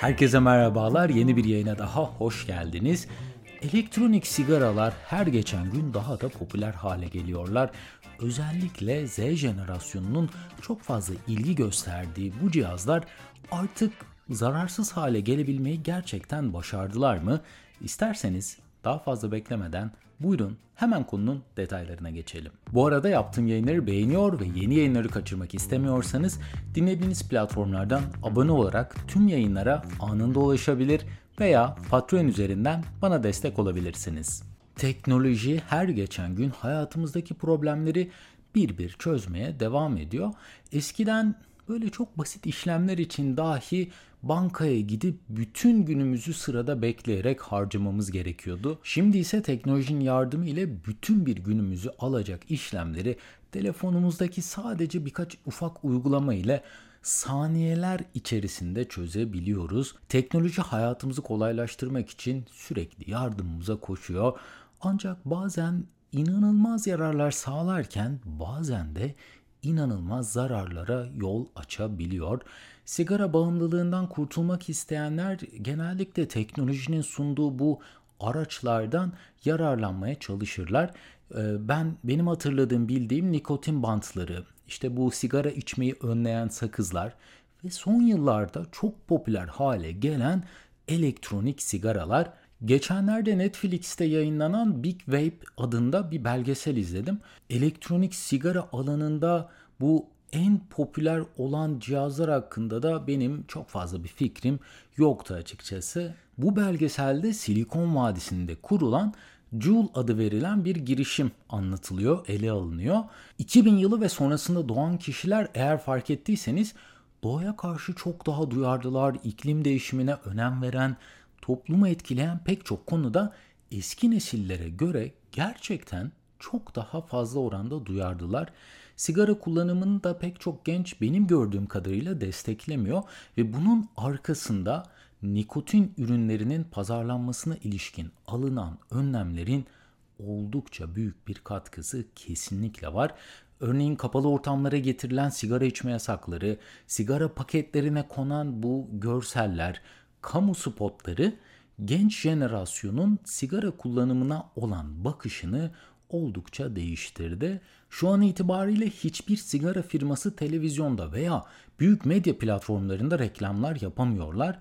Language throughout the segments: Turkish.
Herkese merhabalar. Yeni bir yayına daha hoş geldiniz. Elektronik sigaralar her geçen gün daha da popüler hale geliyorlar. Özellikle Z jenerasyonunun çok fazla ilgi gösterdiği bu cihazlar artık zararsız hale gelebilmeyi gerçekten başardılar mı? İsterseniz daha fazla beklemeden buyurun hemen konunun detaylarına geçelim. Bu arada yaptığım yayınları beğeniyor ve yeni yayınları kaçırmak istemiyorsanız dinlediğiniz platformlardan abone olarak tüm yayınlara anında ulaşabilir veya Patreon üzerinden bana destek olabilirsiniz. Teknoloji her geçen gün hayatımızdaki problemleri bir bir çözmeye devam ediyor. Eskiden böyle çok basit işlemler için dahi bankaya gidip bütün günümüzü sırada bekleyerek harcamamız gerekiyordu. Şimdi ise teknolojinin yardımı ile bütün bir günümüzü alacak işlemleri telefonumuzdaki sadece birkaç ufak uygulama ile saniyeler içerisinde çözebiliyoruz. Teknoloji hayatımızı kolaylaştırmak için sürekli yardımımıza koşuyor. Ancak bazen inanılmaz yararlar sağlarken bazen de inanılmaz zararlara yol açabiliyor. Sigara bağımlılığından kurtulmak isteyenler genellikle teknolojinin sunduğu bu araçlardan yararlanmaya çalışırlar. Ee, ben benim hatırladığım bildiğim nikotin bantları, işte bu sigara içmeyi önleyen sakızlar ve son yıllarda çok popüler hale gelen elektronik sigaralar Geçenlerde Netflix'te yayınlanan Big Vape adında bir belgesel izledim. Elektronik sigara alanında bu en popüler olan cihazlar hakkında da benim çok fazla bir fikrim yoktu açıkçası. Bu belgeselde Silikon Vadisi'nde kurulan Joule adı verilen bir girişim anlatılıyor, ele alınıyor. 2000 yılı ve sonrasında doğan kişiler eğer fark ettiyseniz doğaya karşı çok daha duyarlılar, iklim değişimine önem veren, toplumu etkileyen pek çok konuda eski nesillere göre gerçekten çok daha fazla oranda duyardılar. Sigara kullanımını da pek çok genç benim gördüğüm kadarıyla desteklemiyor ve bunun arkasında nikotin ürünlerinin pazarlanmasına ilişkin alınan önlemlerin oldukça büyük bir katkısı kesinlikle var. Örneğin kapalı ortamlara getirilen sigara içme yasakları, sigara paketlerine konan bu görseller, kamu spotları genç jenerasyonun sigara kullanımına olan bakışını oldukça değiştirdi. Şu an itibariyle hiçbir sigara firması televizyonda veya büyük medya platformlarında reklamlar yapamıyorlar.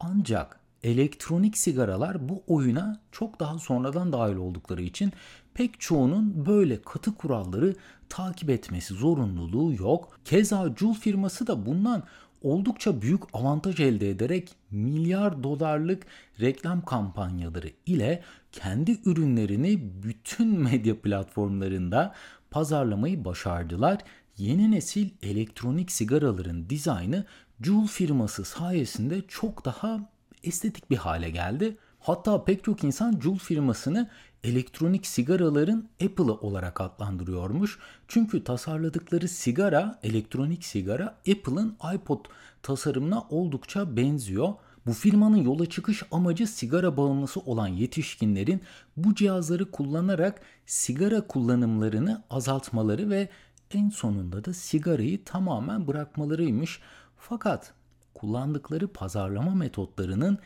Ancak elektronik sigaralar bu oyuna çok daha sonradan dahil oldukları için pek çoğunun böyle katı kuralları takip etmesi zorunluluğu yok. Keza Juul firması da bundan oldukça büyük avantaj elde ederek milyar dolarlık reklam kampanyaları ile kendi ürünlerini bütün medya platformlarında pazarlamayı başardılar. Yeni nesil elektronik sigaraların dizaynı Juul firması sayesinde çok daha estetik bir hale geldi. Hatta pek çok insan Juul firmasını elektronik sigaraların Apple'ı olarak adlandırıyormuş. Çünkü tasarladıkları sigara, elektronik sigara Apple'ın iPod tasarımına oldukça benziyor. Bu firmanın yola çıkış amacı sigara bağımlısı olan yetişkinlerin bu cihazları kullanarak sigara kullanımlarını azaltmaları ve en sonunda da sigarayı tamamen bırakmalarıymış. Fakat kullandıkları pazarlama metotlarının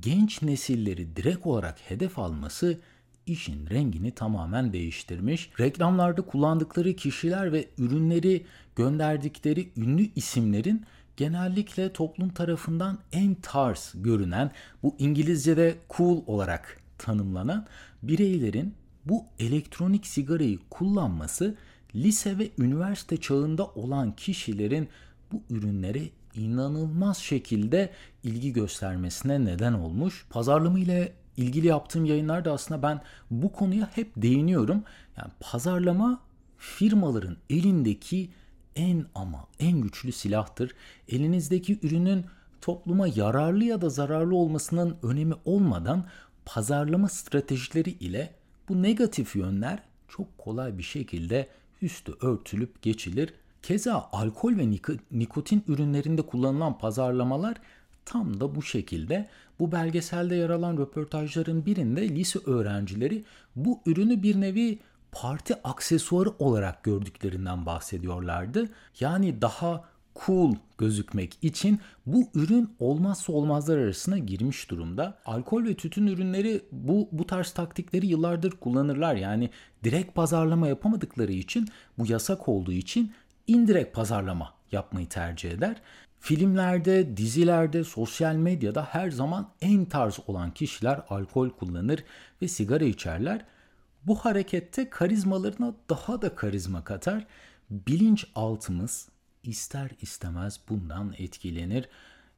genç nesilleri direkt olarak hedef alması işin rengini tamamen değiştirmiş. Reklamlarda kullandıkları kişiler ve ürünleri gönderdikleri ünlü isimlerin genellikle toplum tarafından en tarz görünen, bu İngilizce'de cool olarak tanımlanan bireylerin bu elektronik sigarayı kullanması lise ve üniversite çağında olan kişilerin bu ürünlere inanılmaz şekilde ilgi göstermesine neden olmuş. Pazarlama ile ilgili yaptığım yayınlarda aslında ben bu konuya hep değiniyorum. Yani pazarlama firmaların elindeki en ama en güçlü silahtır. Elinizdeki ürünün topluma yararlı ya da zararlı olmasının önemi olmadan pazarlama stratejileri ile bu negatif yönler çok kolay bir şekilde üstü örtülüp geçilir. Keza alkol ve nikotin ürünlerinde kullanılan pazarlamalar tam da bu şekilde. Bu belgeselde yer alan röportajların birinde lise öğrencileri bu ürünü bir nevi parti aksesuarı olarak gördüklerinden bahsediyorlardı. Yani daha cool gözükmek için bu ürün olmazsa olmazlar arasına girmiş durumda. Alkol ve tütün ürünleri bu bu tarz taktikleri yıllardır kullanırlar. Yani direkt pazarlama yapamadıkları için bu yasak olduğu için indirekt pazarlama yapmayı tercih eder. Filmlerde, dizilerde, sosyal medyada her zaman en tarz olan kişiler alkol kullanır ve sigara içerler. Bu harekette karizmalarına daha da karizma katar. Bilinçaltımız ister istemez bundan etkilenir.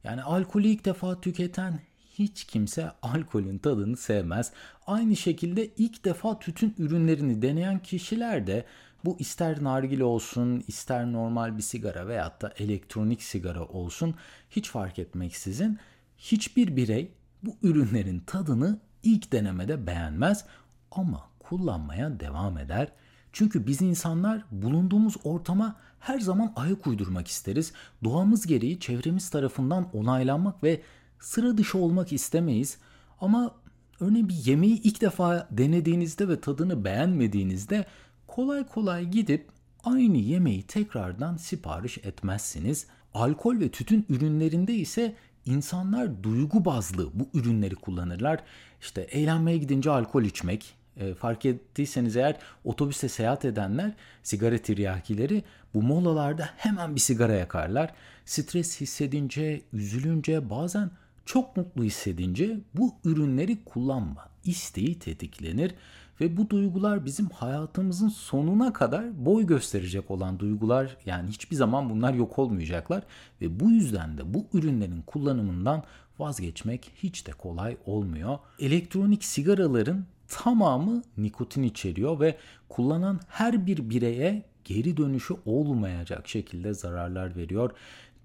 Yani alkolü ilk defa tüketen hiç kimse alkolün tadını sevmez. Aynı şekilde ilk defa tütün ürünlerini deneyen kişiler de bu ister nargile olsun, ister normal bir sigara veyahut da elektronik sigara olsun hiç fark etmeksizin hiçbir birey bu ürünlerin tadını ilk denemede beğenmez ama kullanmaya devam eder. Çünkü biz insanlar bulunduğumuz ortama her zaman ayak uydurmak isteriz. Doğamız gereği çevremiz tarafından onaylanmak ve sıra dışı olmak istemeyiz. Ama örneğin bir yemeği ilk defa denediğinizde ve tadını beğenmediğinizde kolay kolay gidip aynı yemeği tekrardan sipariş etmezsiniz. Alkol ve tütün ürünlerinde ise insanlar duygu bazlı bu ürünleri kullanırlar. İşte eğlenmeye gidince alkol içmek, e, fark ettiyseniz eğer otobüste seyahat edenler sigara tiryakileri bu molalarda hemen bir sigara yakarlar. Stres hissedince, üzülünce bazen çok mutlu hissedince bu ürünleri kullanma isteği tetiklenir ve bu duygular bizim hayatımızın sonuna kadar boy gösterecek olan duygular yani hiçbir zaman bunlar yok olmayacaklar ve bu yüzden de bu ürünlerin kullanımından vazgeçmek hiç de kolay olmuyor. Elektronik sigaraların tamamı nikotin içeriyor ve kullanan her bir bireye geri dönüşü olmayacak şekilde zararlar veriyor.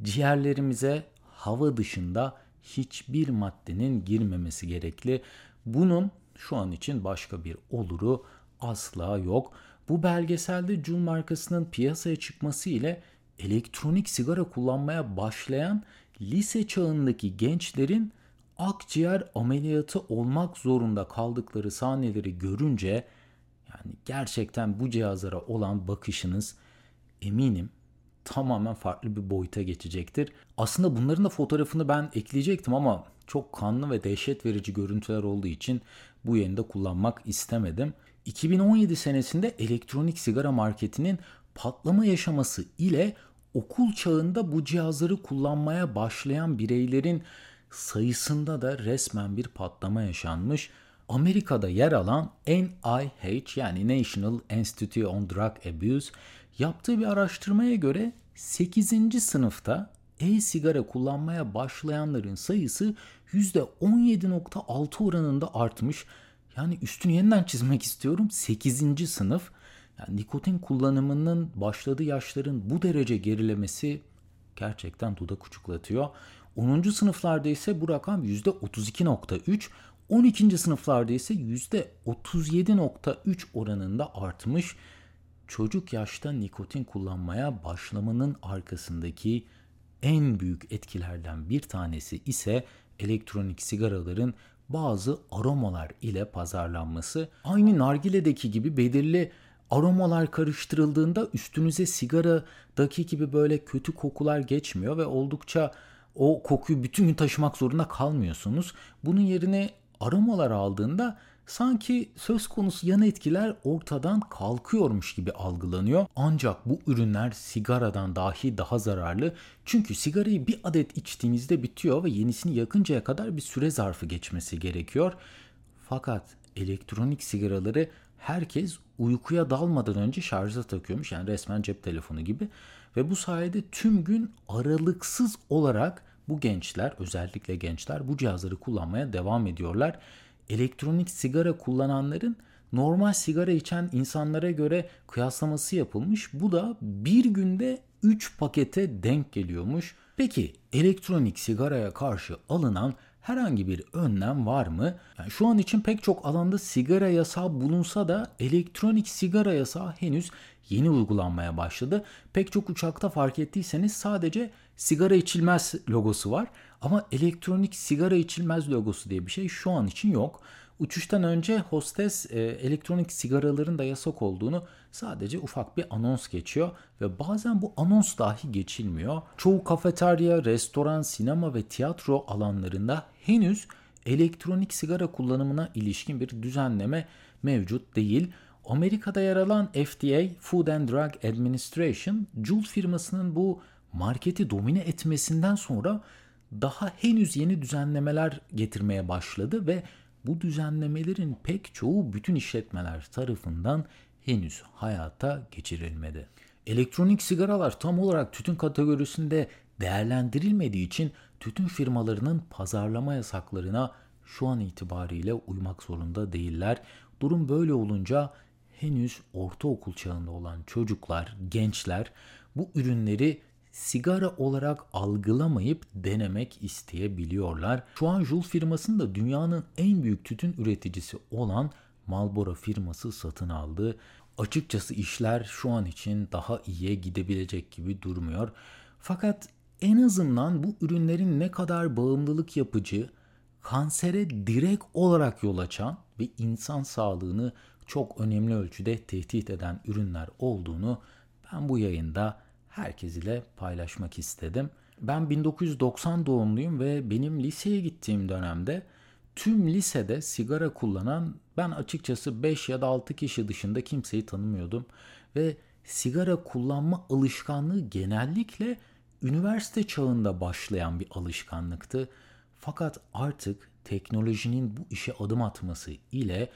Ciğerlerimize hava dışında hiçbir maddenin girmemesi gerekli. Bunun şu an için başka bir oluru asla yok. Bu belgeselde Juul markasının piyasaya çıkması ile elektronik sigara kullanmaya başlayan lise çağındaki gençlerin akciğer ameliyatı olmak zorunda kaldıkları sahneleri görünce yani gerçekten bu cihazlara olan bakışınız eminim tamamen farklı bir boyuta geçecektir. Aslında bunların da fotoğrafını ben ekleyecektim ama çok kanlı ve dehşet verici görüntüler olduğu için bu yayında kullanmak istemedim. 2017 senesinde elektronik sigara marketinin patlama yaşaması ile okul çağında bu cihazları kullanmaya başlayan bireylerin sayısında da resmen bir patlama yaşanmış. Amerika'da yer alan NIH yani National Institute on Drug Abuse yaptığı bir araştırmaya göre 8. sınıfta e-sigara kullanmaya başlayanların sayısı %17.6 oranında artmış. Yani üstünü yeniden çizmek istiyorum. 8. sınıf. Yani nikotin kullanımının başladığı yaşların bu derece gerilemesi gerçekten dudak uçuklatıyor. 10. sınıflarda ise bu rakam %32.3, 12. sınıflarda ise %37.3 oranında artmış. Çocuk yaşta nikotin kullanmaya başlamanın arkasındaki en büyük etkilerden bir tanesi ise elektronik sigaraların bazı aromalar ile pazarlanması. Aynı nargiledeki gibi belirli aromalar karıştırıldığında üstünüze sigaradaki gibi böyle kötü kokular geçmiyor ve oldukça o kokuyu bütün gün taşımak zorunda kalmıyorsunuz. Bunun yerine aromalar aldığında sanki söz konusu yan etkiler ortadan kalkıyormuş gibi algılanıyor. Ancak bu ürünler sigaradan dahi daha zararlı. Çünkü sigarayı bir adet içtiğinizde bitiyor ve yenisini yakıncaya kadar bir süre zarfı geçmesi gerekiyor. Fakat elektronik sigaraları herkes uykuya dalmadan önce şarja takıyormuş. Yani resmen cep telefonu gibi. Ve bu sayede tüm gün aralıksız olarak bu gençler özellikle gençler bu cihazları kullanmaya devam ediyorlar. Elektronik sigara kullananların normal sigara içen insanlara göre kıyaslaması yapılmış. Bu da bir günde 3 pakete denk geliyormuş. Peki elektronik sigaraya karşı alınan herhangi bir önlem var mı? Yani şu an için pek çok alanda sigara yasağı bulunsa da elektronik sigara yasağı henüz yeni uygulanmaya başladı. Pek çok uçakta fark ettiyseniz sadece sigara içilmez logosu var ama elektronik sigara içilmez logosu diye bir şey şu an için yok. Uçuştan önce hostes e, elektronik sigaraların da yasak olduğunu sadece ufak bir anons geçiyor ve bazen bu anons dahi geçilmiyor. Çoğu kafeterya, restoran, sinema ve tiyatro alanlarında henüz elektronik sigara kullanımına ilişkin bir düzenleme mevcut değil. Amerika'da yer alan FDA, Food and Drug Administration, Juul firmasının bu marketi domine etmesinden sonra daha henüz yeni düzenlemeler getirmeye başladı ve bu düzenlemelerin pek çoğu bütün işletmeler tarafından henüz hayata geçirilmedi. Elektronik sigaralar tam olarak tütün kategorisinde değerlendirilmediği için tütün firmalarının pazarlama yasaklarına şu an itibariyle uymak zorunda değiller. Durum böyle olunca henüz ortaokul çağında olan çocuklar, gençler bu ürünleri sigara olarak algılamayıp denemek isteyebiliyorlar. Şu an Juul firmasının da dünyanın en büyük tütün üreticisi olan Marlboro firması satın aldı. Açıkçası işler şu an için daha iyiye gidebilecek gibi durmuyor. Fakat en azından bu ürünlerin ne kadar bağımlılık yapıcı, kansere direkt olarak yol açan ve insan sağlığını çok önemli ölçüde tehdit eden ürünler olduğunu ben bu yayında herkes ile paylaşmak istedim. Ben 1990 doğumluyum ve benim liseye gittiğim dönemde tüm lisede sigara kullanan ben açıkçası 5 ya da 6 kişi dışında kimseyi tanımıyordum ve sigara kullanma alışkanlığı genellikle üniversite çağında başlayan bir alışkanlıktı. Fakat artık teknolojinin bu işe adım atması ile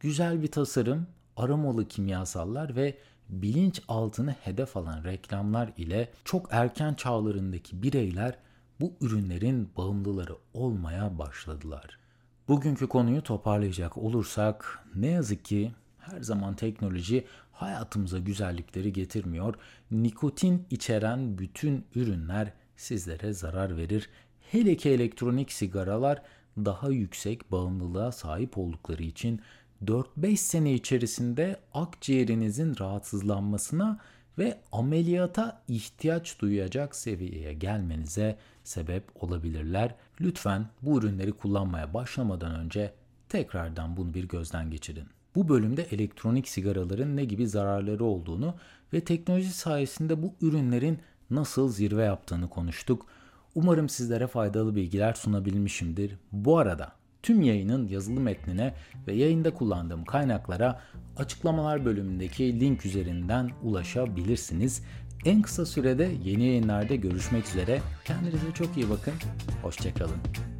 güzel bir tasarım, aromalı kimyasallar ve bilinç altını hedef alan reklamlar ile çok erken çağlarındaki bireyler bu ürünlerin bağımlıları olmaya başladılar. Bugünkü konuyu toparlayacak olursak ne yazık ki her zaman teknoloji hayatımıza güzellikleri getirmiyor. Nikotin içeren bütün ürünler sizlere zarar verir. Hele ki elektronik sigaralar daha yüksek bağımlılığa sahip oldukları için 4-5 sene içerisinde akciğerinizin rahatsızlanmasına ve ameliyata ihtiyaç duyacak seviyeye gelmenize sebep olabilirler. Lütfen bu ürünleri kullanmaya başlamadan önce tekrardan bunu bir gözden geçirin. Bu bölümde elektronik sigaraların ne gibi zararları olduğunu ve teknoloji sayesinde bu ürünlerin nasıl zirve yaptığını konuştuk. Umarım sizlere faydalı bilgiler sunabilmişimdir. Bu arada tüm yayının yazılı metnine ve yayında kullandığım kaynaklara açıklamalar bölümündeki link üzerinden ulaşabilirsiniz. En kısa sürede yeni yayınlarda görüşmek üzere. Kendinize çok iyi bakın. Hoşçakalın.